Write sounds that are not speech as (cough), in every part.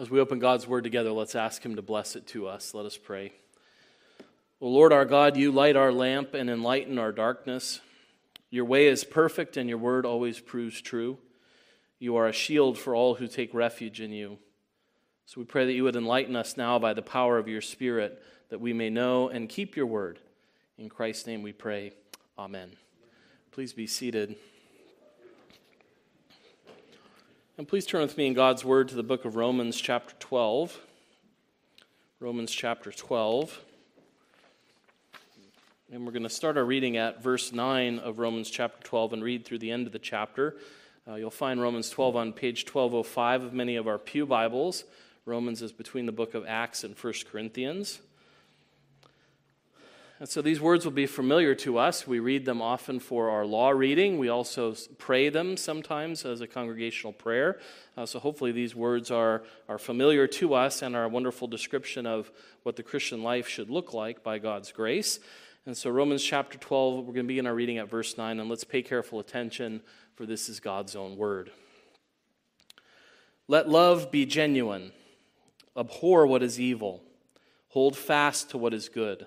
As we open God's word together, let's ask Him to bless it to us. Let us pray. O Lord our God, you light our lamp and enlighten our darkness. Your way is perfect, and your word always proves true. You are a shield for all who take refuge in you. So we pray that you would enlighten us now by the power of your Spirit, that we may know and keep your word. In Christ's name we pray. Amen. Please be seated. And please turn with me in God's Word to the book of Romans, chapter 12. Romans, chapter 12. And we're going to start our reading at verse 9 of Romans, chapter 12, and read through the end of the chapter. Uh, you'll find Romans 12 on page 1205 of many of our Pew Bibles. Romans is between the book of Acts and 1 Corinthians. And so these words will be familiar to us. We read them often for our law reading. We also pray them sometimes as a congregational prayer. Uh, so hopefully these words are, are familiar to us and are a wonderful description of what the Christian life should look like by God's grace. And so, Romans chapter 12, we're going to begin our reading at verse 9, and let's pay careful attention, for this is God's own word. Let love be genuine, abhor what is evil, hold fast to what is good.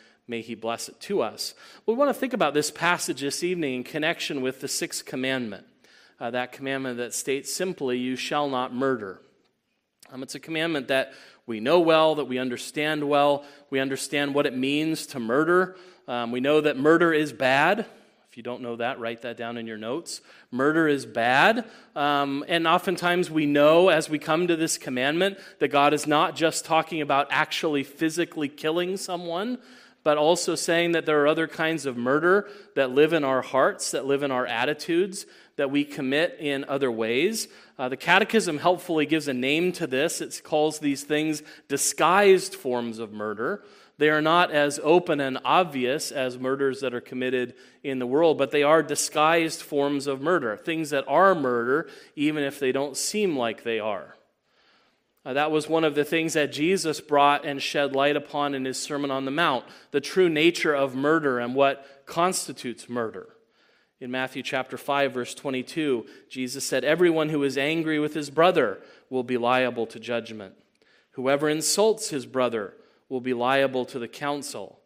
May He bless it to us. We want to think about this passage this evening in connection with the sixth commandment. Uh, that commandment that states simply, You shall not murder. Um, it's a commandment that we know well, that we understand well. We understand what it means to murder. Um, we know that murder is bad. If you don't know that, write that down in your notes. Murder is bad. Um, and oftentimes we know as we come to this commandment that God is not just talking about actually physically killing someone, but also saying that there are other kinds of murder that live in our hearts, that live in our attitudes, that we commit in other ways. Uh, the Catechism helpfully gives a name to this. It calls these things disguised forms of murder. They are not as open and obvious as murders that are committed in the world, but they are disguised forms of murder, things that are murder, even if they don't seem like they are. Uh, that was one of the things that Jesus brought and shed light upon in his Sermon on the Mount the true nature of murder and what constitutes murder. In Matthew chapter 5 verse 22, Jesus said, "Everyone who is angry with his brother will be liable to judgment. Whoever insults his brother will be liable to the council,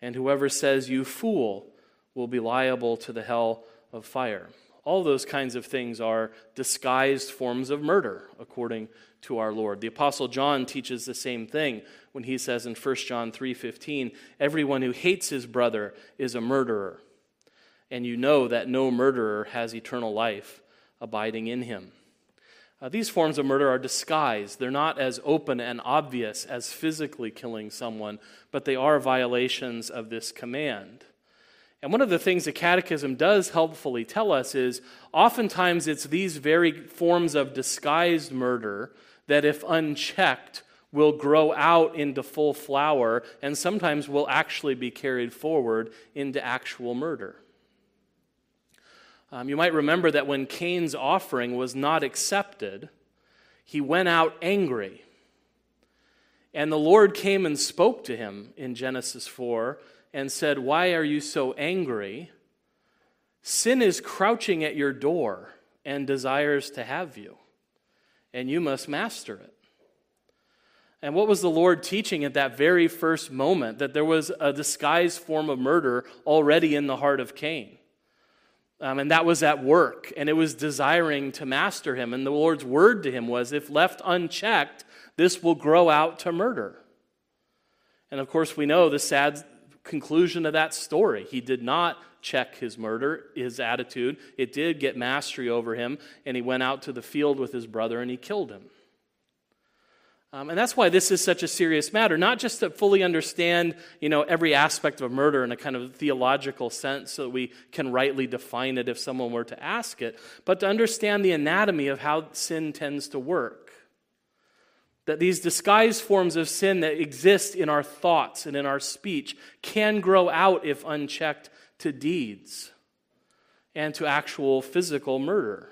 and whoever says you fool will be liable to the hell of fire." All those kinds of things are disguised forms of murder according to our Lord. The apostle John teaches the same thing when he says in 1 John 3:15, everyone who hates his brother is a murderer. And you know that no murderer has eternal life abiding in him. Uh, these forms of murder are disguised. They're not as open and obvious as physically killing someone, but they are violations of this command. And one of the things the Catechism does helpfully tell us is oftentimes it's these very forms of disguised murder that, if unchecked, will grow out into full flower and sometimes will actually be carried forward into actual murder. Um, you might remember that when Cain's offering was not accepted, he went out angry. And the Lord came and spoke to him in Genesis 4 and said, Why are you so angry? Sin is crouching at your door and desires to have you, and you must master it. And what was the Lord teaching at that very first moment? That there was a disguised form of murder already in the heart of Cain. Um, and that was at work, and it was desiring to master him. And the Lord's word to him was if left unchecked, this will grow out to murder. And of course, we know the sad conclusion of that story. He did not check his murder, his attitude. It did get mastery over him, and he went out to the field with his brother and he killed him. Um, and that's why this is such a serious matter, not just to fully understand, you know, every aspect of a murder in a kind of theological sense so that we can rightly define it if someone were to ask it, but to understand the anatomy of how sin tends to work. That these disguised forms of sin that exist in our thoughts and in our speech can grow out, if unchecked, to deeds and to actual physical murder.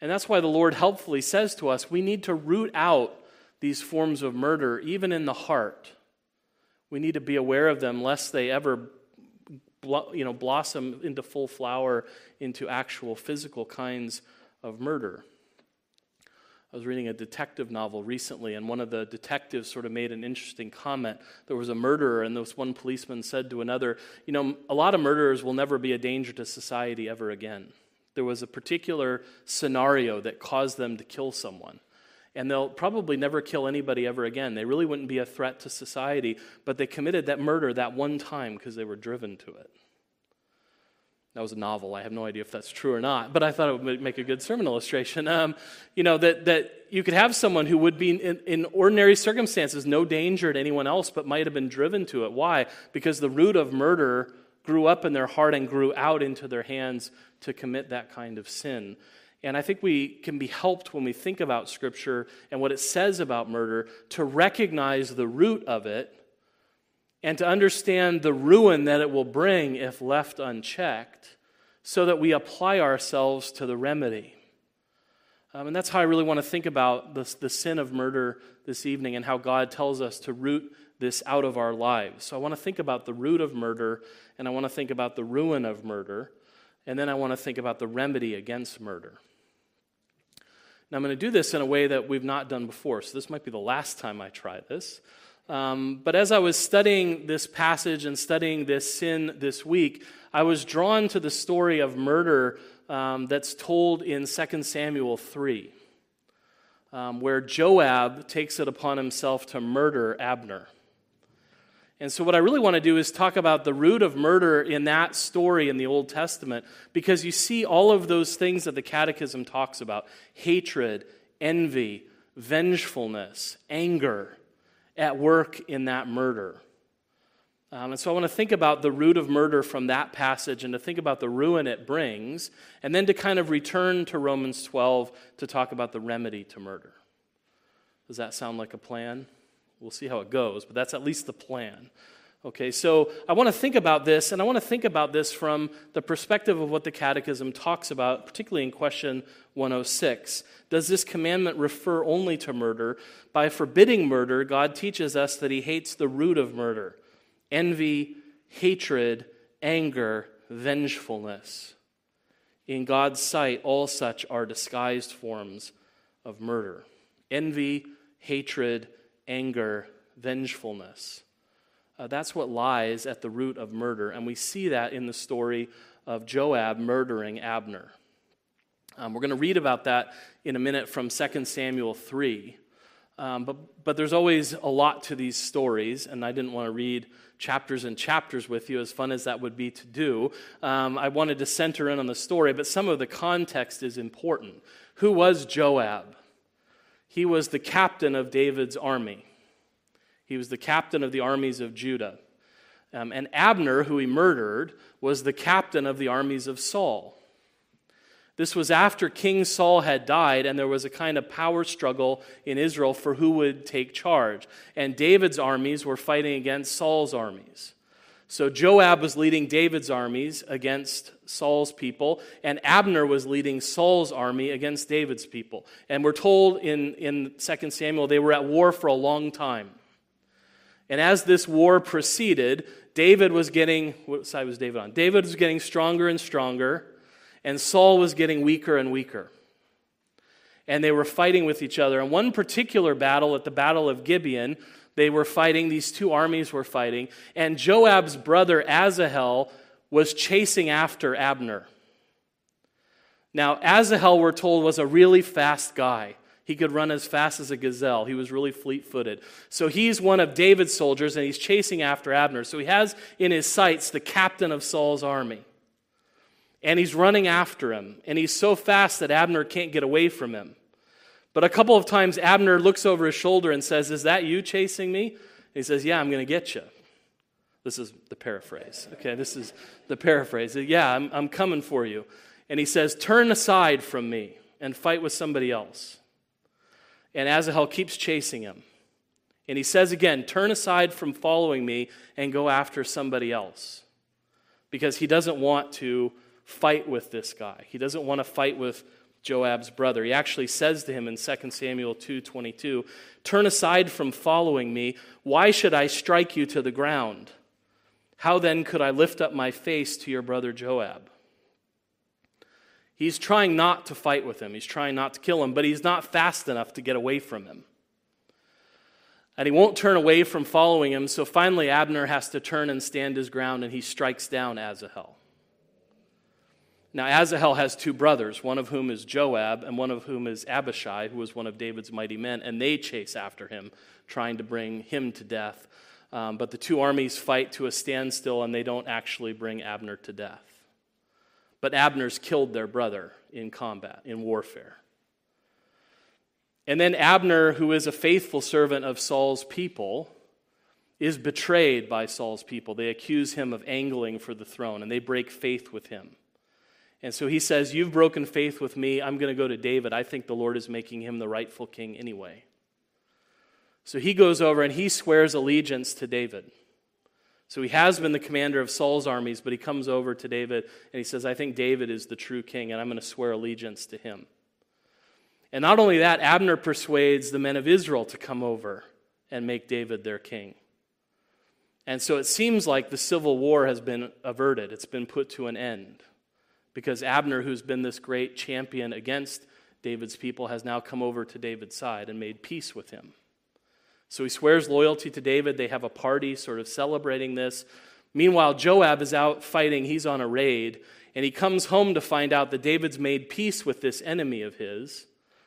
And that's why the Lord helpfully says to us we need to root out these forms of murder, even in the heart. We need to be aware of them lest they ever you know, blossom into full flower into actual physical kinds of murder. I was reading a detective novel recently, and one of the detectives sort of made an interesting comment. There was a murderer, and this one policeman said to another, You know, a lot of murderers will never be a danger to society ever again. There was a particular scenario that caused them to kill someone. And they'll probably never kill anybody ever again. They really wouldn't be a threat to society, but they committed that murder that one time because they were driven to it. That was a novel. I have no idea if that's true or not, but I thought it would make a good sermon illustration. Um, you know, that, that you could have someone who would be in, in ordinary circumstances no danger to anyone else, but might have been driven to it. Why? Because the root of murder grew up in their heart and grew out into their hands to commit that kind of sin. And I think we can be helped when we think about Scripture and what it says about murder to recognize the root of it and to understand the ruin that it will bring if left unchecked, so that we apply ourselves to the remedy. Um, and that's how I really want to think about the, the sin of murder this evening and how God tells us to root this out of our lives. So I want to think about the root of murder, and I want to think about the ruin of murder, and then I want to think about the remedy against murder. Now, I'm going to do this in a way that we've not done before, so this might be the last time I try this. Um, but as I was studying this passage and studying this sin this week, I was drawn to the story of murder um, that's told in 2 Samuel 3, um, where Joab takes it upon himself to murder Abner. And so, what I really want to do is talk about the root of murder in that story in the Old Testament, because you see all of those things that the Catechism talks about hatred, envy, vengefulness, anger at work in that murder. Um, and so I want to think about the root of murder from that passage and to think about the ruin it brings, and then to kind of return to Romans 12 to talk about the remedy to murder. Does that sound like a plan? We'll see how it goes, but that's at least the plan. Okay, so I want to think about this, and I want to think about this from the perspective of what the Catechism talks about, particularly in question 106. Does this commandment refer only to murder? By forbidding murder, God teaches us that He hates the root of murder envy, hatred, anger, vengefulness. In God's sight, all such are disguised forms of murder envy, hatred, anger, vengefulness. Uh, that's what lies at the root of murder. And we see that in the story of Joab murdering Abner. Um, we're going to read about that in a minute from 2 Samuel 3. Um, but, but there's always a lot to these stories, and I didn't want to read chapters and chapters with you, as fun as that would be to do. Um, I wanted to center in on the story, but some of the context is important. Who was Joab? He was the captain of David's army. He was the captain of the armies of Judah. Um, and Abner, who he murdered, was the captain of the armies of Saul. This was after King Saul had died, and there was a kind of power struggle in Israel for who would take charge. And David's armies were fighting against Saul's armies. So Joab was leading David's armies against Saul's people, and Abner was leading Saul's army against David's people. And we're told in, in 2 Samuel they were at war for a long time. And as this war proceeded, David was getting, what side was David on? David was getting stronger and stronger, and Saul was getting weaker and weaker. And they were fighting with each other. And one particular battle, at the Battle of Gibeon, they were fighting, these two armies were fighting, and Joab's brother Asahel was chasing after Abner. Now, Asahel, we're told, was a really fast guy. He could run as fast as a gazelle. He was really fleet footed. So he's one of David's soldiers and he's chasing after Abner. So he has in his sights the captain of Saul's army. And he's running after him. And he's so fast that Abner can't get away from him. But a couple of times, Abner looks over his shoulder and says, Is that you chasing me? And he says, Yeah, I'm going to get you. This is the paraphrase. Okay, this is the paraphrase. Yeah, I'm, I'm coming for you. And he says, Turn aside from me and fight with somebody else. And Asahel keeps chasing him. And he says again, Turn aside from following me and go after somebody else. Because he doesn't want to fight with this guy. He doesn't want to fight with Joab's brother. He actually says to him in 2 Samuel 2:22, "Turn aside from following me. Why should I strike you to the ground? How then could I lift up my face to your brother Joab?" He's trying not to fight with him. He's trying not to kill him, but he's not fast enough to get away from him. And he won't turn away from following him, so finally Abner has to turn and stand his ground and he strikes down Asahel. Now, Asahel has two brothers, one of whom is Joab, and one of whom is Abishai, who was one of David's mighty men, and they chase after him, trying to bring him to death. Um, but the two armies fight to a standstill, and they don't actually bring Abner to death. But Abner's killed their brother in combat, in warfare. And then Abner, who is a faithful servant of Saul's people, is betrayed by Saul's people. They accuse him of angling for the throne, and they break faith with him. And so he says, You've broken faith with me. I'm going to go to David. I think the Lord is making him the rightful king anyway. So he goes over and he swears allegiance to David. So he has been the commander of Saul's armies, but he comes over to David and he says, I think David is the true king, and I'm going to swear allegiance to him. And not only that, Abner persuades the men of Israel to come over and make David their king. And so it seems like the civil war has been averted, it's been put to an end because Abner, who's been this great champion against David's people, has now come over to David's side and made peace with him. So he swears loyalty to David. They have a party sort of celebrating this. Meanwhile, Joab is out fighting. He's on a raid. And he comes home to find out that David's made peace with this enemy of his,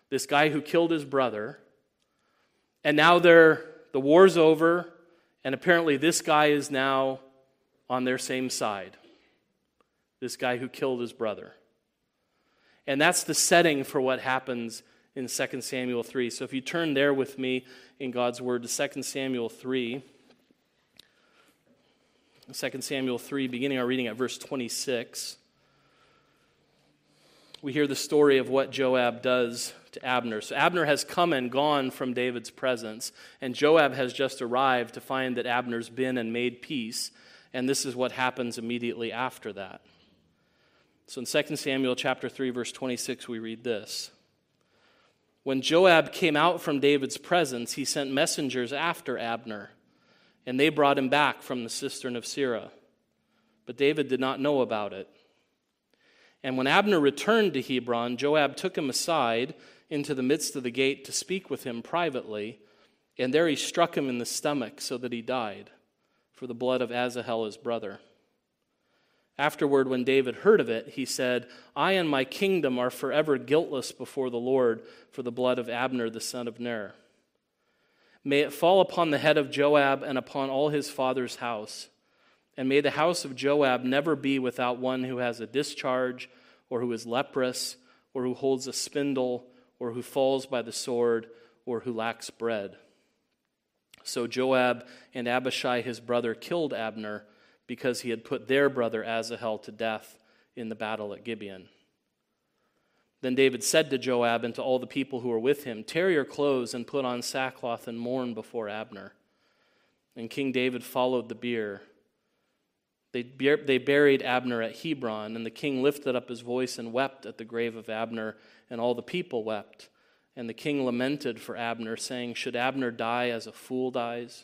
this guy who killed his brother. And now they're, the war's over. And apparently, this guy is now on their same side this guy who killed his brother. And that's the setting for what happens in 2 Samuel 3. So if you turn there with me in God's Word to 2 Samuel 3, 2 Samuel 3, beginning our reading at verse 26, we hear the story of what Joab does to Abner. So Abner has come and gone from David's presence, and Joab has just arrived to find that Abner's been and made peace, and this is what happens immediately after that. So in 2 Samuel chapter 3 verse 26 we read this. When Joab came out from David's presence, he sent messengers after Abner, and they brought him back from the cistern of Sirah. But David did not know about it. And when Abner returned to Hebron, Joab took him aside into the midst of the gate to speak with him privately, and there he struck him in the stomach so that he died, for the blood of Asahel his brother. Afterward, when David heard of it, he said, I and my kingdom are forever guiltless before the Lord for the blood of Abner the son of Ner. May it fall upon the head of Joab and upon all his father's house. And may the house of Joab never be without one who has a discharge, or who is leprous, or who holds a spindle, or who falls by the sword, or who lacks bread. So Joab and Abishai his brother killed Abner because he had put their brother Asahel to death in the battle at Gibeon. Then David said to Joab and to all the people who were with him, Tear your clothes and put on sackcloth and mourn before Abner. And King David followed the bier They, they buried Abner at Hebron, and the king lifted up his voice and wept at the grave of Abner, and all the people wept. And the king lamented for Abner, saying, Should Abner die as a fool dies?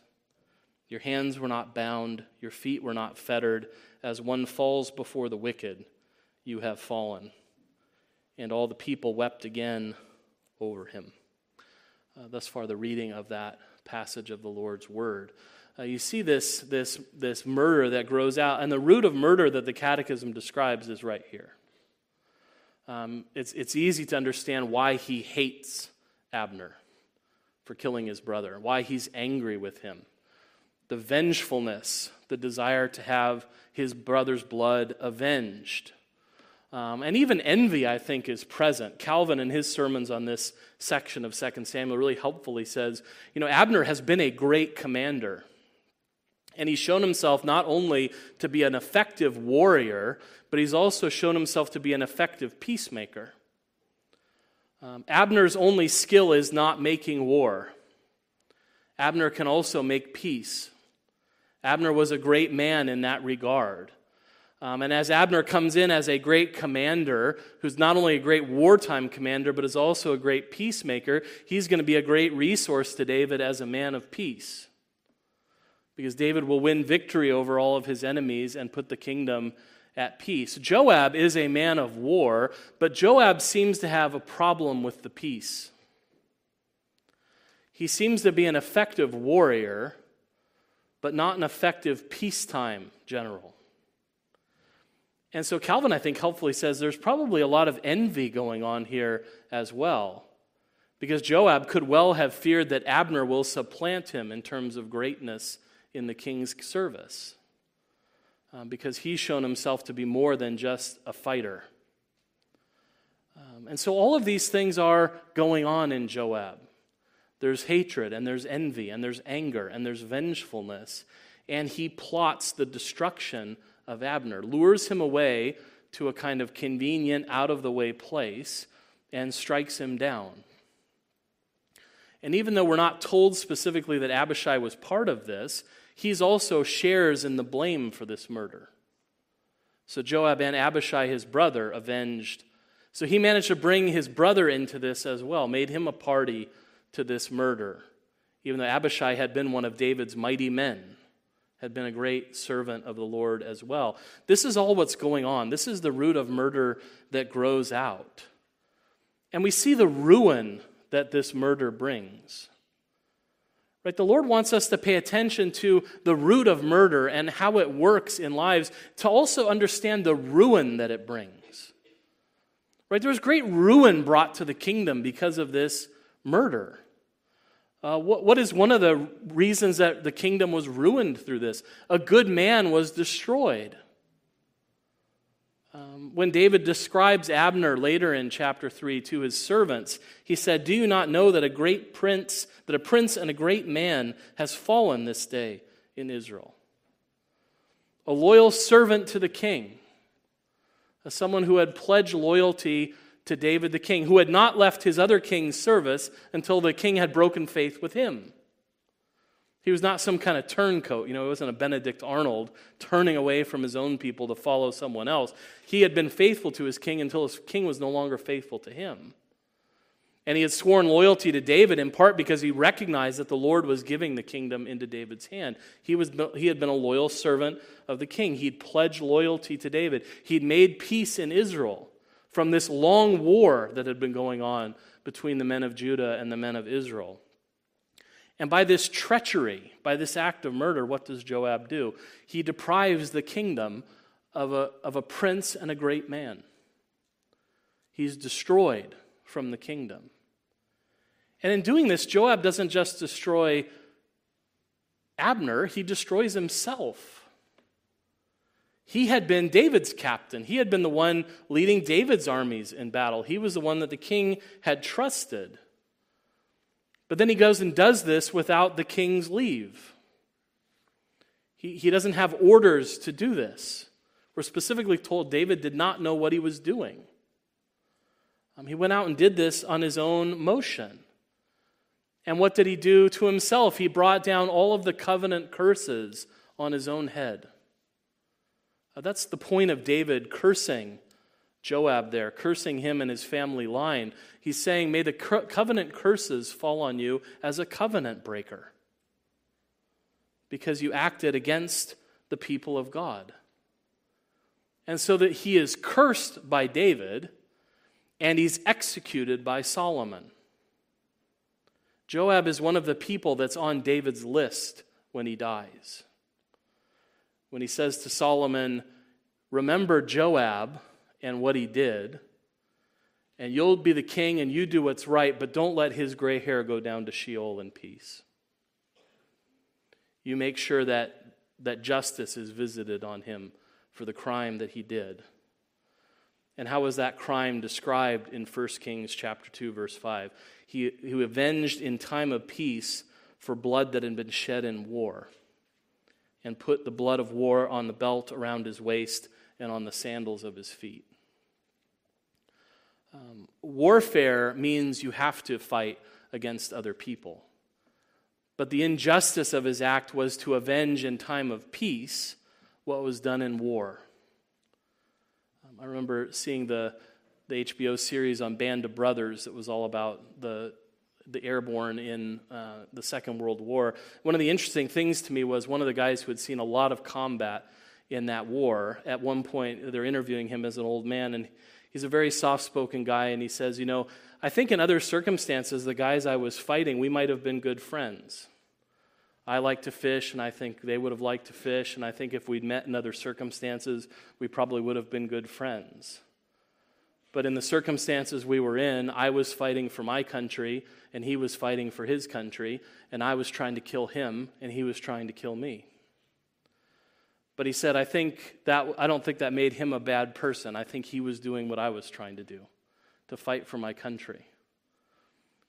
Your hands were not bound, your feet were not fettered. As one falls before the wicked, you have fallen. And all the people wept again over him. Uh, thus far, the reading of that passage of the Lord's word. Uh, you see this, this, this murder that grows out, and the root of murder that the Catechism describes is right here. Um, it's, it's easy to understand why he hates Abner for killing his brother, why he's angry with him. The vengefulness, the desire to have his brother's blood avenged. Um, and even envy, I think, is present. Calvin, in his sermons on this section of 2 Samuel, really helpfully says, you know, Abner has been a great commander. And he's shown himself not only to be an effective warrior, but he's also shown himself to be an effective peacemaker. Um, Abner's only skill is not making war. Abner can also make peace. Abner was a great man in that regard. Um, and as Abner comes in as a great commander, who's not only a great wartime commander, but is also a great peacemaker, he's going to be a great resource to David as a man of peace because David will win victory over all of his enemies and put the kingdom at peace. Joab is a man of war, but Joab seems to have a problem with the peace. He seems to be an effective warrior, but not an effective peacetime general. And so Calvin, I think, helpfully says there's probably a lot of envy going on here as well. Because Joab could well have feared that Abner will supplant him in terms of greatness in the king's service um, because he's shown himself to be more than just a fighter. Um, and so all of these things are going on in Joab. There's hatred, and there's envy, and there's anger, and there's vengefulness. And he plots the destruction of Abner, lures him away to a kind of convenient, out of the way place, and strikes him down. And even though we're not told specifically that Abishai was part of this, he's also shares in the blame for this murder. So Joab and Abishai, his brother, avenged. So he managed to bring his brother into this as well, made him a party to this murder, even though Abishai had been one of David's mighty men, had been a great servant of the Lord as well. This is all what's going on. This is the root of murder that grows out. And we see the ruin that this murder brings. Right? The Lord wants us to pay attention to the root of murder and how it works in lives to also understand the ruin that it brings. Right? There was great ruin brought to the kingdom because of this murder. Uh, what, what is one of the reasons that the kingdom was ruined through this? A good man was destroyed. Um, when David describes Abner later in chapter 3 to his servants, he said, Do you not know that a great prince, that a prince and a great man has fallen this day in Israel? A loyal servant to the king, someone who had pledged loyalty to David the king, who had not left his other king's service until the king had broken faith with him. He was not some kind of turncoat. You know, he wasn't a Benedict Arnold turning away from his own people to follow someone else. He had been faithful to his king until his king was no longer faithful to him. And he had sworn loyalty to David in part because he recognized that the Lord was giving the kingdom into David's hand. He, was, he had been a loyal servant of the king. He'd pledged loyalty to David. He'd made peace in Israel from this long war that had been going on between the men of Judah and the men of Israel. And by this treachery, by this act of murder, what does Joab do? He deprives the kingdom of a, of a prince and a great man. He's destroyed from the kingdom. And in doing this, Joab doesn't just destroy Abner, he destroys himself. He had been David's captain. He had been the one leading David's armies in battle. He was the one that the king had trusted. But then he goes and does this without the king's leave. He, he doesn't have orders to do this. We're specifically told David did not know what he was doing. Um, he went out and did this on his own motion. And what did he do to himself? He brought down all of the covenant curses on his own head. Uh, that's the point of David cursing Joab there, cursing him and his family line. He's saying, May the covenant curses fall on you as a covenant breaker because you acted against the people of God. And so that he is cursed by David and he's executed by Solomon. Joab is one of the people that's on David's list when he dies. When he says to Solomon, Remember Joab and what he did, and you'll be the king and you do what's right, but don't let his gray hair go down to Sheol in peace. You make sure that, that justice is visited on him for the crime that he did. And how was that crime described in 1 Kings chapter 2 verse 5? He who avenged in time of peace for blood that had been shed in war and put the blood of war on the belt around his waist and on the sandals of his feet. Um, warfare means you have to fight against other people. But the injustice of his act was to avenge in time of peace what was done in war. Um, I remember seeing the, the HBO series on Band of Brothers that was all about the, the airborne in uh, the Second World War. One of the interesting things to me was one of the guys who had seen a lot of combat in that war. At one point, they're interviewing him as an old man, and he's a very soft spoken guy, and he says, You know, I think in other circumstances, the guys I was fighting, we might have been good friends. I like to fish, and I think they would have liked to fish, and I think if we'd met in other circumstances, we probably would have been good friends. But in the circumstances we were in, I was fighting for my country, and he was fighting for his country, and I was trying to kill him, and he was trying to kill me. But he said, I think that I don't think that made him a bad person. I think he was doing what I was trying to do, to fight for my country.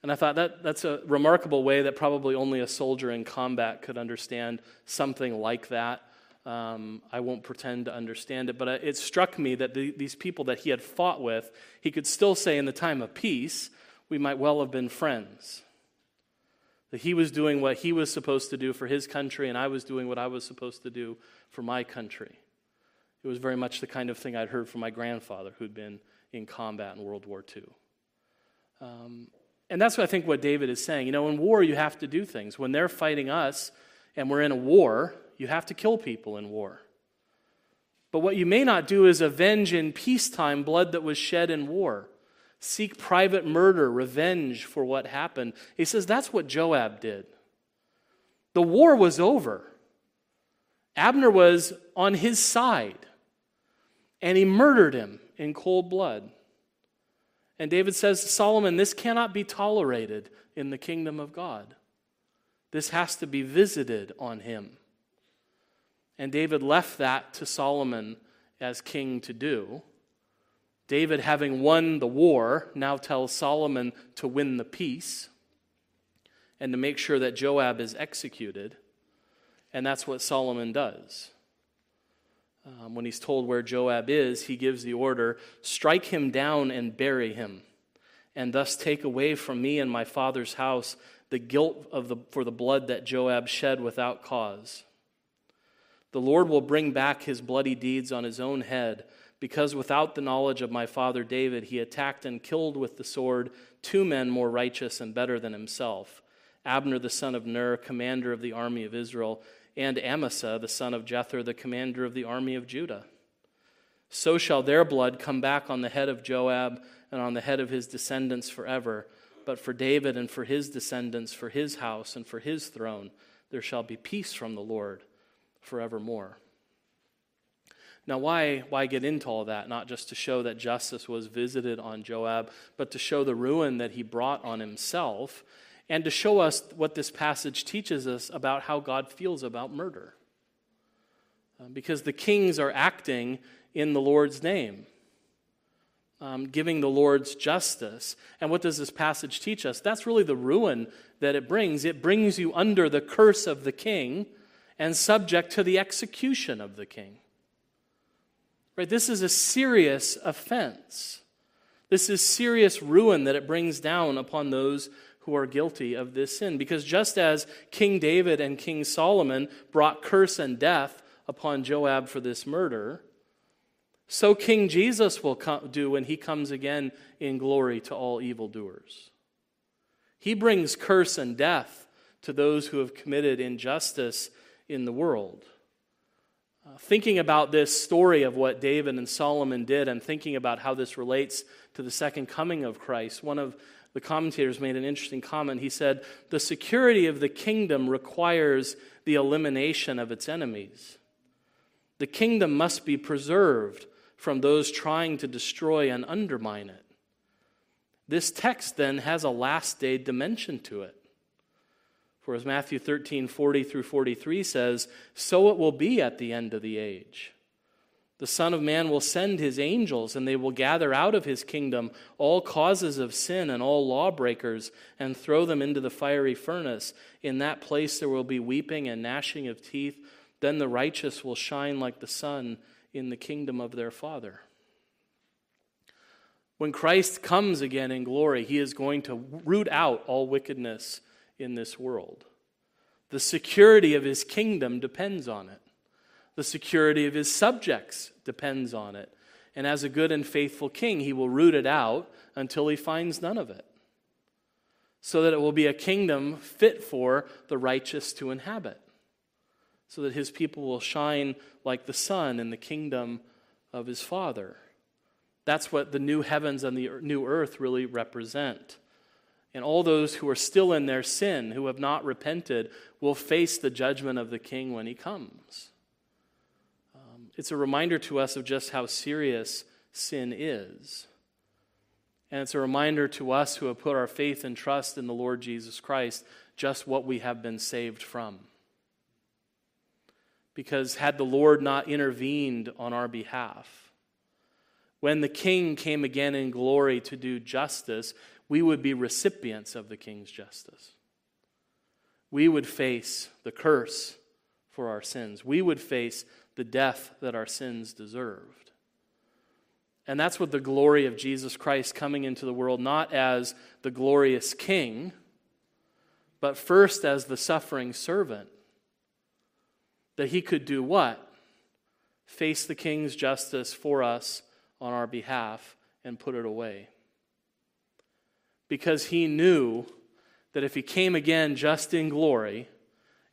And I thought that that's a remarkable way that probably only a soldier in combat could understand something like that. Um, I won't pretend to understand it, but uh, it struck me that the, these people that he had fought with, he could still say in the time of peace, we might well have been friends. That he was doing what he was supposed to do for his country, and I was doing what I was supposed to do for my country. It was very much the kind of thing I'd heard from my grandfather who'd been in combat in World War II. Um, and that's what I think what David is saying. You know, in war, you have to do things. When they're fighting us and we're in a war, you have to kill people in war. But what you may not do is avenge in peacetime blood that was shed in war seek private murder, revenge for what happened. He says that's what Joab did. The war was over. Abner was on his side, and he murdered him in cold blood. And David says to Solomon, This cannot be tolerated in the kingdom of God. This has to be visited on him. And David left that to Solomon as king to do. David, having won the war, now tells Solomon to win the peace and to make sure that Joab is executed. And that's what Solomon does. Um, when he's told where Joab is, he gives the order strike him down and bury him, and thus take away from me and my father's house the guilt of the, for the blood that Joab shed without cause. The Lord will bring back his bloody deeds on his own head because without the knowledge of my father David, he attacked and killed with the sword two men more righteous and better than himself Abner the son of Ner, commander of the army of Israel, and Amasa the son of Jether, the commander of the army of Judah. So shall their blood come back on the head of Joab and on the head of his descendants forever. But for David and for his descendants, for his house and for his throne, there shall be peace from the Lord forevermore. Now, why, why get into all that? Not just to show that justice was visited on Joab, but to show the ruin that he brought on himself, and to show us what this passage teaches us about how God feels about murder. Uh, because the kings are acting in the Lord's name. Um, giving the Lord's justice. And what does this passage teach us? That's really the ruin that it brings. It brings you under the curse of the king and subject to the execution of the king. Right? This is a serious offense. This is serious ruin that it brings down upon those who are guilty of this sin. Because just as King David and King Solomon brought curse and death upon Joab for this murder, So King Jesus will do when he comes again in glory to all evildoers. He brings curse and death to those who have committed injustice in the world. Uh, thinking about this story of what David and Solomon did and thinking about how this relates to the second coming of Christ, one of the commentators made an interesting comment. He said, The security of the kingdom requires the elimination of its enemies. The kingdom must be preserved from those trying to destroy and undermine it. This text then has a last day dimension to it. As Matthew 13, 40 through 43 says, so it will be at the end of the age. The Son of Man will send his angels, and they will gather out of his kingdom all causes of sin and all lawbreakers, and throw them into the fiery furnace. In that place there will be weeping and gnashing of teeth. Then the righteous will shine like the sun in the kingdom of their Father. When Christ comes again in glory, he is going to root out all wickedness in this world. The security of his kingdom depends on it. The security of his subjects depends on it. And as a good and faithful king, he will root it out until he finds none of it, so that it will be a kingdom fit for the righteous to inhabit, so that his people will shine like the sun in the kingdom of his Father. That's what the new heavens and the new earth really represent. And all those who are still in their sin, who have not repented, will face the judgment of the king when he comes. Um, it's a reminder to us of just how serious sin is. And it's a reminder to us who have put our faith and trust in the Lord Jesus Christ just what we have been saved from. Because had the Lord not intervened on our behalf, when the king came again in glory to do justice, we would be recipients of the king's justice. We would face the curse for our sins. We would face the death that our sins deserved. And that's what the glory of Jesus Christ coming into the world, not as the glorious king, but first as the suffering servant. That he could do what? Face the king's justice for us on our behalf and put it away. Because he knew that if he came again just in glory,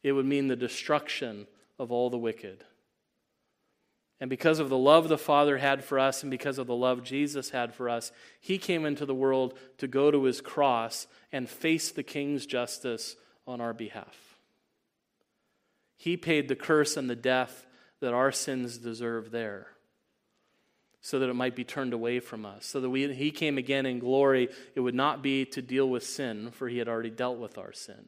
it would mean the destruction of all the wicked. And because of the love the Father had for us and because of the love Jesus had for us, he came into the world to go to his cross and face the king's justice on our behalf. He paid the curse and the death that our sins deserve there so that it might be turned away from us. So that we, he came again in glory, it would not be to deal with sin, for he had already dealt with our sin.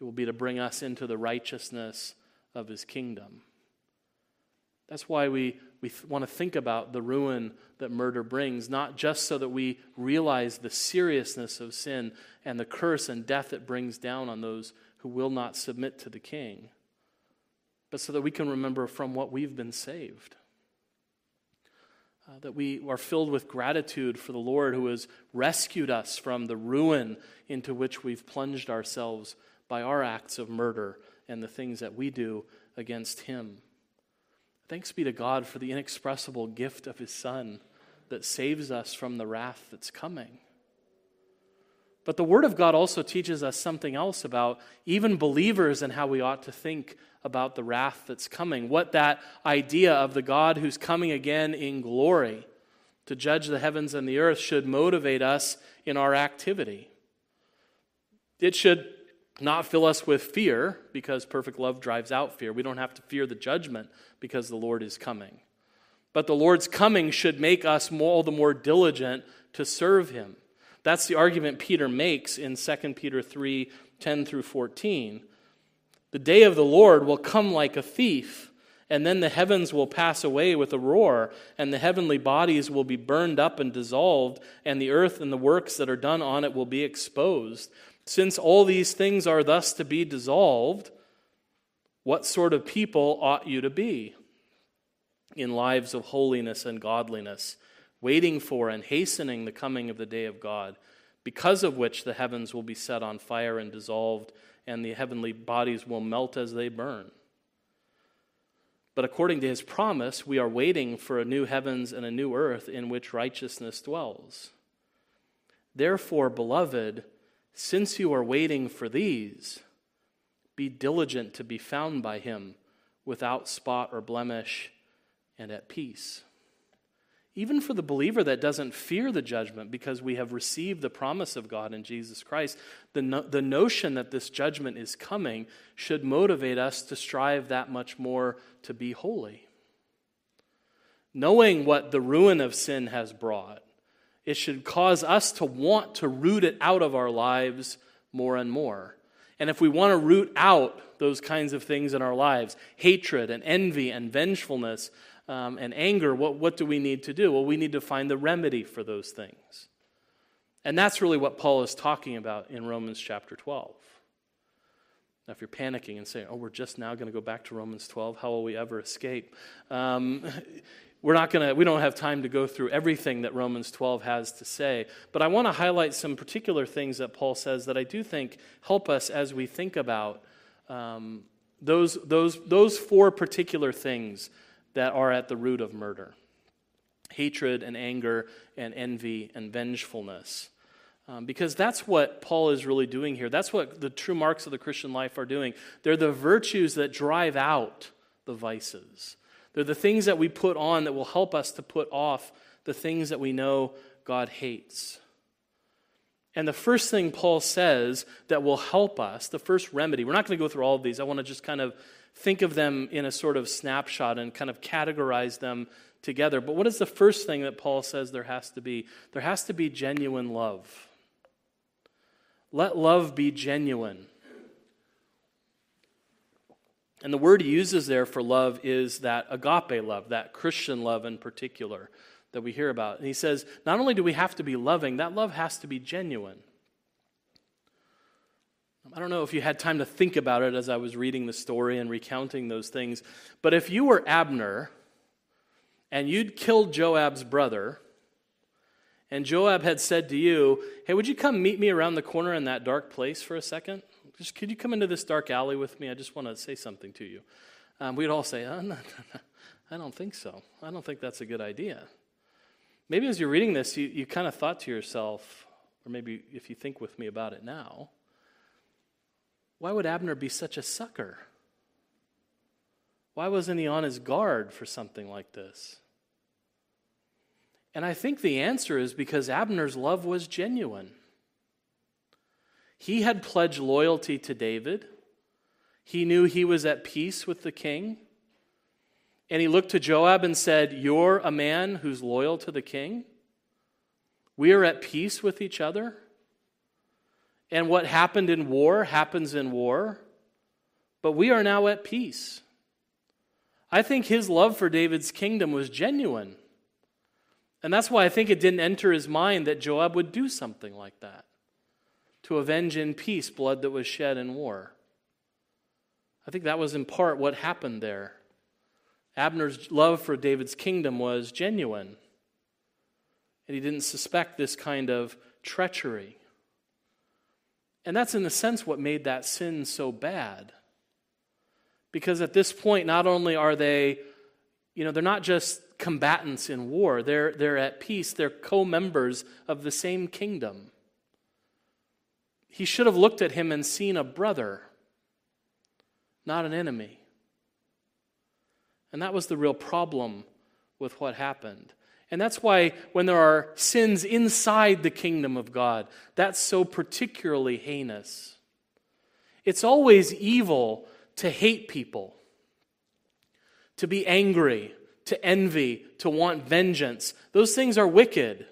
It will be to bring us into the righteousness of his kingdom. That's why we, we th- want to think about the ruin that murder brings, not just so that we realize the seriousness of sin and the curse and death it brings down on those who will not submit to the king, but so that we can remember from what we've been saved. Uh, that we are filled with gratitude for the Lord who has rescued us from the ruin into which we've plunged ourselves by our acts of murder and the things that we do against Him. Thanks be to God for the inexpressible gift of His Son that saves us from the wrath that's coming. But the Word of God also teaches us something else about even believers and how we ought to think about the wrath that's coming. What that idea of the God who's coming again in glory to judge the heavens and the earth should motivate us in our activity. It should not fill us with fear, because perfect love drives out fear. We don't have to fear the judgment because the Lord is coming. But the Lord's coming should make us all the more diligent to serve him. That's the argument Peter makes in 2 Peter 3 10 through 14. The day of the Lord will come like a thief, and then the heavens will pass away with a roar, and the heavenly bodies will be burned up and dissolved, and the earth and the works that are done on it will be exposed. Since all these things are thus to be dissolved, what sort of people ought you to be in lives of holiness and godliness, waiting for and hastening the coming of the day of God, because of which the heavens will be set on fire and dissolved, and the heavenly bodies will melt as they burn? But according to his promise, we are waiting for a new heavens and a new earth in which righteousness dwells. Therefore, beloved, since you are waiting for these, be diligent to be found by him without spot or blemish and at peace. Even for the believer that doesn't fear the judgment because we have received the promise of God in Jesus Christ, the, no, the notion that this judgment is coming should motivate us to strive that much more to be holy. Knowing what the ruin of sin has brought, it should cause us to want to root it out of our lives more and more. And if we want to root out those kinds of things in our lives hatred and envy and vengefulness um, and anger what, what do we need to do? Well, we need to find the remedy for those things. And that's really what Paul is talking about in Romans chapter 12. Now, if you're panicking and saying, oh, we're just now going to go back to Romans 12, how will we ever escape? Um, (laughs) we're not going to, we don't have time to go through everything that Romans 12 has to say, but I want to highlight some particular things that Paul says that I do think help us as we think about um, those, those, those four particular things that are at the root of murder hatred and anger and envy and vengefulness. Um, because that's what Paul is really doing here. That's what the true marks of the Christian life are doing. They're the virtues that drive out the vices. They're the things that we put on that will help us to put off the things that we know God hates. And the first thing Paul says that will help us, the first remedy, we're not going to go through all of these. I want to just kind of think of them in a sort of snapshot and kind of categorize them together. But what is the first thing that Paul says there has to be? There has to be genuine love. Let love be genuine. And the word he uses there for love is that agape love, that Christian love in particular that we hear about. And he says, not only do we have to be loving, that love has to be genuine. I don't know if you had time to think about it as I was reading the story and recounting those things, but if you were Abner and you'd killed Joab's brother, and Joab had said to you, Hey, would you come meet me around the corner in that dark place for a second? Just could you come into this dark alley with me? I just want to say something to you. Um, we'd all say, oh, no, (laughs) no, no, I don't think so. I don't think that's a good idea. Maybe as you're reading this, you, you kind of thought to yourself, or maybe if you think with me about it now, why would Abner be such a sucker? Why wasn't he on his guard for something like this? And I think the answer is because Abner's love was genuine. He had pledged loyalty to David. He knew he was at peace with the king. And he looked to Joab and said, You're a man who's loyal to the king. We are at peace with each other. And what happened in war happens in war. But we are now at peace. I think his love for David's kingdom was genuine. And that's why I think it didn't enter his mind that Joab would do something like that to avenge in peace blood that was shed in war. I think that was in part what happened there. Abner's love for David's kingdom was genuine, and he didn't suspect this kind of treachery. And that's, in a sense, what made that sin so bad. Because at this point, not only are they, you know, they're not just combatants in war, they're, they're at peace, they're co members of the same kingdom. He should have looked at him and seen a brother, not an enemy. And that was the real problem with what happened. And that's why when there are sins inside the kingdom of God, that's so particularly heinous. It's always evil to hate people, to be angry, to envy, to want vengeance. Those things are wicked.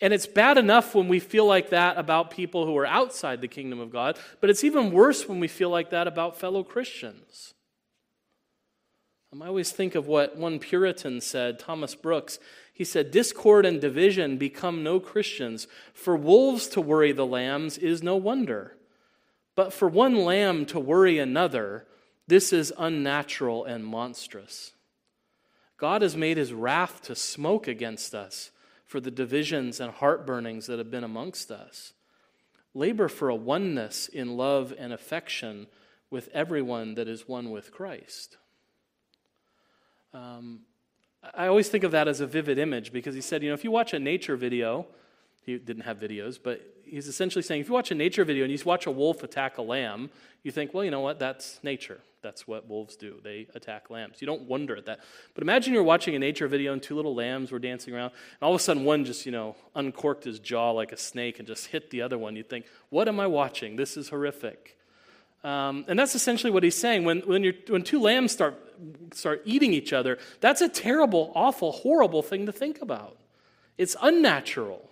And it's bad enough when we feel like that about people who are outside the kingdom of God, but it's even worse when we feel like that about fellow Christians. Um, I always think of what one Puritan said, Thomas Brooks. He said, Discord and division become no Christians. For wolves to worry the lambs is no wonder. But for one lamb to worry another, this is unnatural and monstrous. God has made his wrath to smoke against us for the divisions and heartburnings that have been amongst us. Labor for a oneness in love and affection with everyone that is one with Christ. Um, I always think of that as a vivid image because he said, you know, if you watch a nature video, he didn't have videos, but he's essentially saying if you watch a nature video and you watch a wolf attack a lamb, you think, well, you know what, that's nature. That's what wolves do. They attack lambs. You don't wonder at that. But imagine you're watching a nature video and two little lambs were dancing around, and all of a sudden one just, you know, uncorked his jaw like a snake and just hit the other one. You'd think, what am I watching? This is horrific. Um, and that's essentially what he's saying. When, when, when two lambs start, start eating each other, that's a terrible, awful, horrible thing to think about. It's unnatural.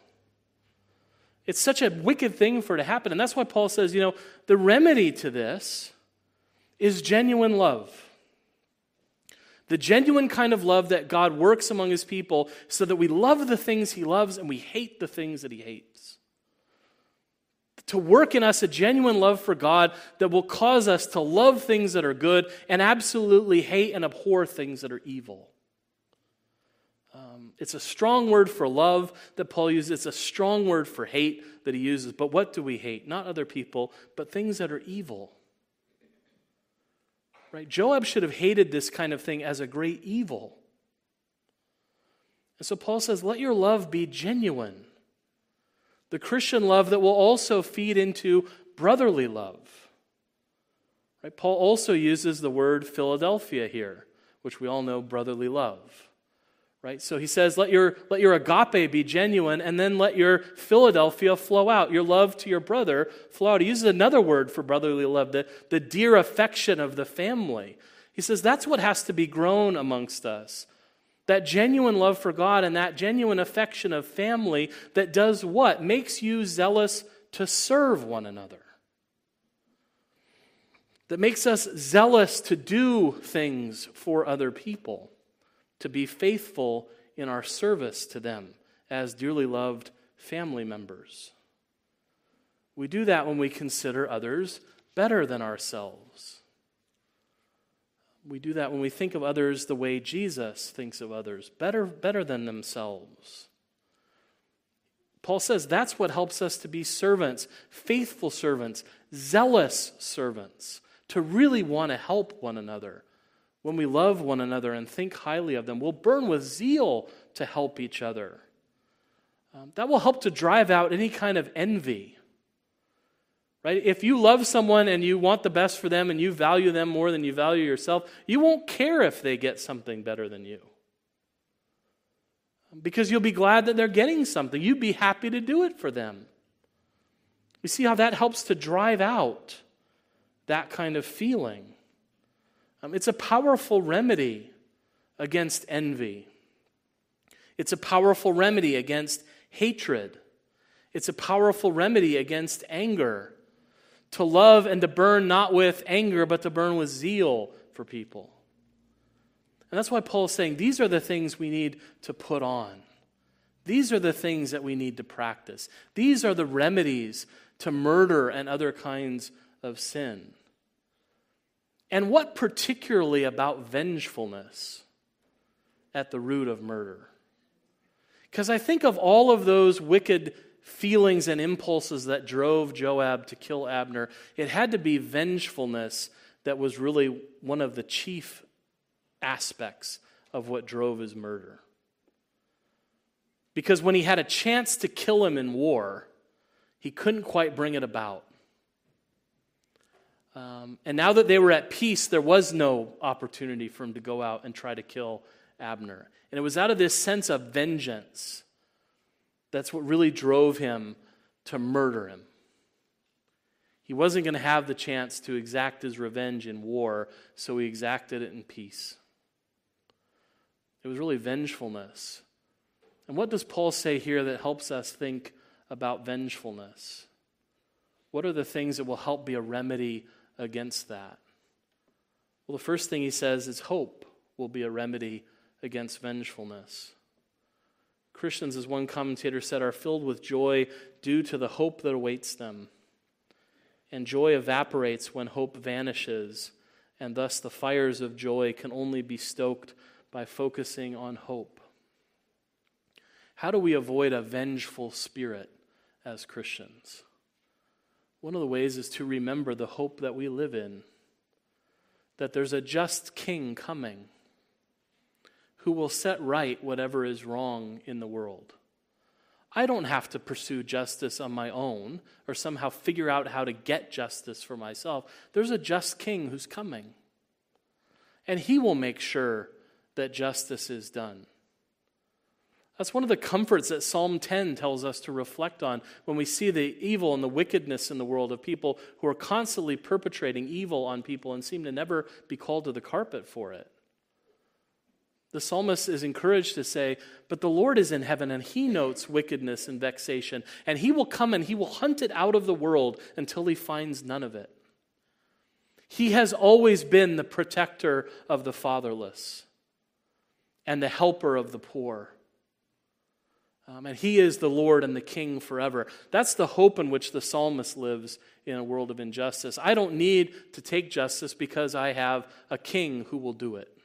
It's such a wicked thing for it to happen. And that's why Paul says, you know, the remedy to this is genuine love. The genuine kind of love that God works among his people so that we love the things he loves and we hate the things that he hates. To work in us a genuine love for God that will cause us to love things that are good and absolutely hate and abhor things that are evil. Um, it's a strong word for love that Paul uses. It's a strong word for hate that he uses. But what do we hate? Not other people, but things that are evil. Right? Joab should have hated this kind of thing as a great evil. And so Paul says, let your love be genuine. The Christian love that will also feed into brotherly love. Right? Paul also uses the word Philadelphia here, which we all know brotherly love. Right? So he says, let your, let your agape be genuine, and then let your Philadelphia flow out. Your love to your brother flow out. He uses another word for brotherly love, the, the dear affection of the family. He says that's what has to be grown amongst us. That genuine love for God and that genuine affection of family that does what? Makes you zealous to serve one another. That makes us zealous to do things for other people to be faithful in our service to them as dearly loved family members. We do that when we consider others better than ourselves. We do that when we think of others the way Jesus thinks of others, better, better than themselves. Paul says that's what helps us to be servants, faithful servants, zealous servants, to really want to help one another, when we love one another and think highly of them, we'll burn with zeal to help each other. Um, that will help to drive out any kind of envy. Right? If you love someone and you want the best for them and you value them more than you value yourself, you won't care if they get something better than you. Because you'll be glad that they're getting something. You'd be happy to do it for them. You see how that helps to drive out that kind of feeling. Um, it's a powerful remedy against envy. It's a powerful remedy against hatred. It's a powerful remedy against anger. To love and to burn not with anger, but to burn with zeal for people. And that's why Paul is saying these are the things we need to put on. These are the things that we need to practice. These are the remedies to murder and other kinds of sin. And what particularly about vengefulness at the root of murder? Because I think of all of those wicked feelings and impulses that drove Joab to kill Abner, it had to be vengefulness that was really one of the chief aspects of what drove his murder. Because when he had a chance to kill him in war, he couldn't quite bring it about. Um, and now that they were at peace, there was no opportunity for him to go out and try to kill Abner. And it was out of this sense of vengeance that's what really drove him to murder him. He wasn't going to have the chance to exact his revenge in war, so he exacted it in peace. It was really vengefulness. And what does Paul say here that helps us think about vengefulness? What are the things that will help be a remedy against that? Well, the first thing he says is hope will be a remedy against vengefulness. Christians, as one commentator said, are filled with joy due to the hope that awaits them. And joy evaporates when hope vanishes, and thus the fires of joy can only be stoked by focusing on hope. How do we avoid a vengeful spirit as Christians? One of the ways is to remember the hope that we live in that there's a just king coming. Who will set right whatever is wrong in the world. I don't have to pursue justice on my own or somehow figure out how to get justice for myself. There's a just king who's coming, and he will make sure that justice is done. That's one of the comforts that Psalm 10 tells us to reflect on when we see the evil and the wickedness in the world of people who are constantly perpetrating evil on people and seem to never be called to the carpet for it. The psalmist is encouraged to say, But the Lord is in heaven, and he notes wickedness and vexation, and he will come and he will hunt it out of the world until he finds none of it. He has always been the protector of the fatherless and the helper of the poor. Um, and he is the Lord and the King forever. That's the hope in which the psalmist lives in a world of injustice. I don't need to take justice because I have a king who will do it.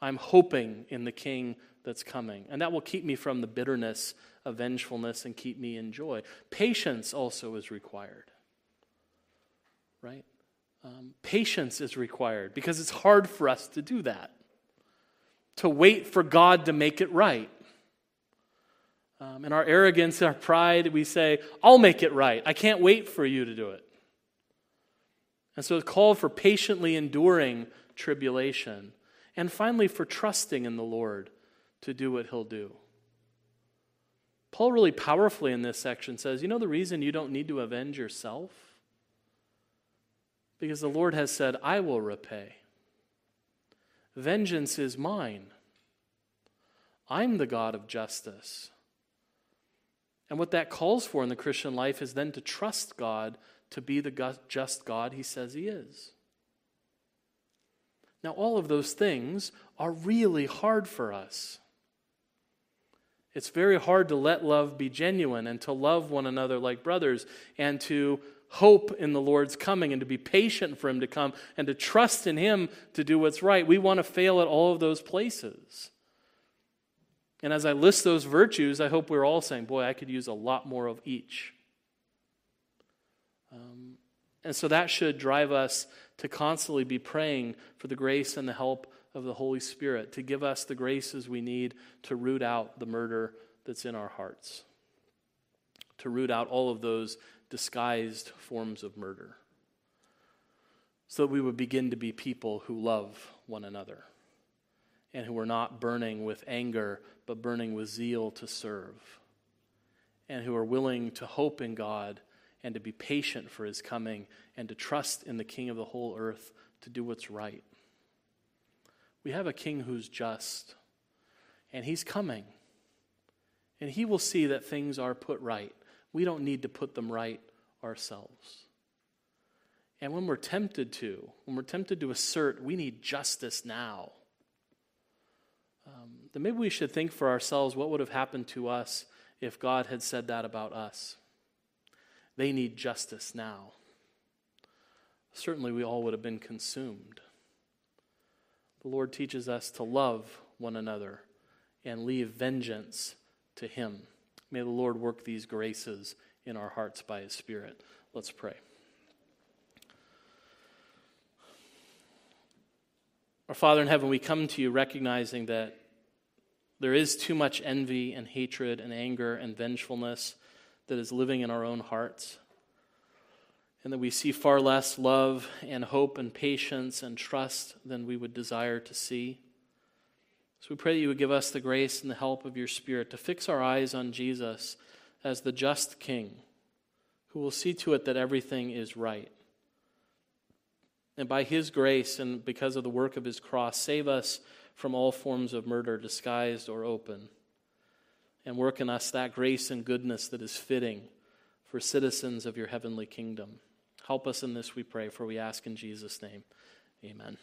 I'm hoping in the king that's coming. And that will keep me from the bitterness of vengefulness and keep me in joy. Patience also is required. Right? Um, patience is required because it's hard for us to do that, to wait for God to make it right. Um, in our arrogance, our pride, we say, I'll make it right. I can't wait for you to do it. And so it's called for patiently enduring tribulation. And finally, for trusting in the Lord to do what he'll do. Paul really powerfully in this section says, You know the reason you don't need to avenge yourself? Because the Lord has said, I will repay. Vengeance is mine. I'm the God of justice. And what that calls for in the Christian life is then to trust God to be the just God he says he is. Now, all of those things are really hard for us. It's very hard to let love be genuine and to love one another like brothers and to hope in the Lord's coming and to be patient for Him to come and to trust in Him to do what's right. We want to fail at all of those places. And as I list those virtues, I hope we're all saying, boy, I could use a lot more of each. Um, and so that should drive us to constantly be praying for the grace and the help of the Holy Spirit to give us the graces we need to root out the murder that's in our hearts, to root out all of those disguised forms of murder, so that we would begin to be people who love one another and who are not burning with anger, but burning with zeal to serve, and who are willing to hope in God and to be patient for his coming and to trust in the King of the whole earth to do what's right. We have a king who's just, and he's coming, and he will see that things are put right. We don't need to put them right ourselves. And when we're tempted to, when we're tempted to assert we need justice now, um, then maybe we should think for ourselves what would have happened to us if God had said that about us. They need justice now. Certainly, we all would have been consumed. The Lord teaches us to love one another and leave vengeance to Him. May the Lord work these graces in our hearts by His Spirit. Let's pray. Our Father in heaven, we come to you recognizing that there is too much envy and hatred and anger and vengefulness that is living in our own hearts. And that we see far less love and hope and patience and trust than we would desire to see. So we pray that you would give us the grace and the help of your Spirit to fix our eyes on Jesus as the just King who will see to it that everything is right. And by his grace and because of the work of his cross, save us from all forms of murder, disguised or open and work in us that grace and goodness that is fitting for citizens of your heavenly kingdom. Help us in this, we pray, for we ask in Jesus' name. Amen.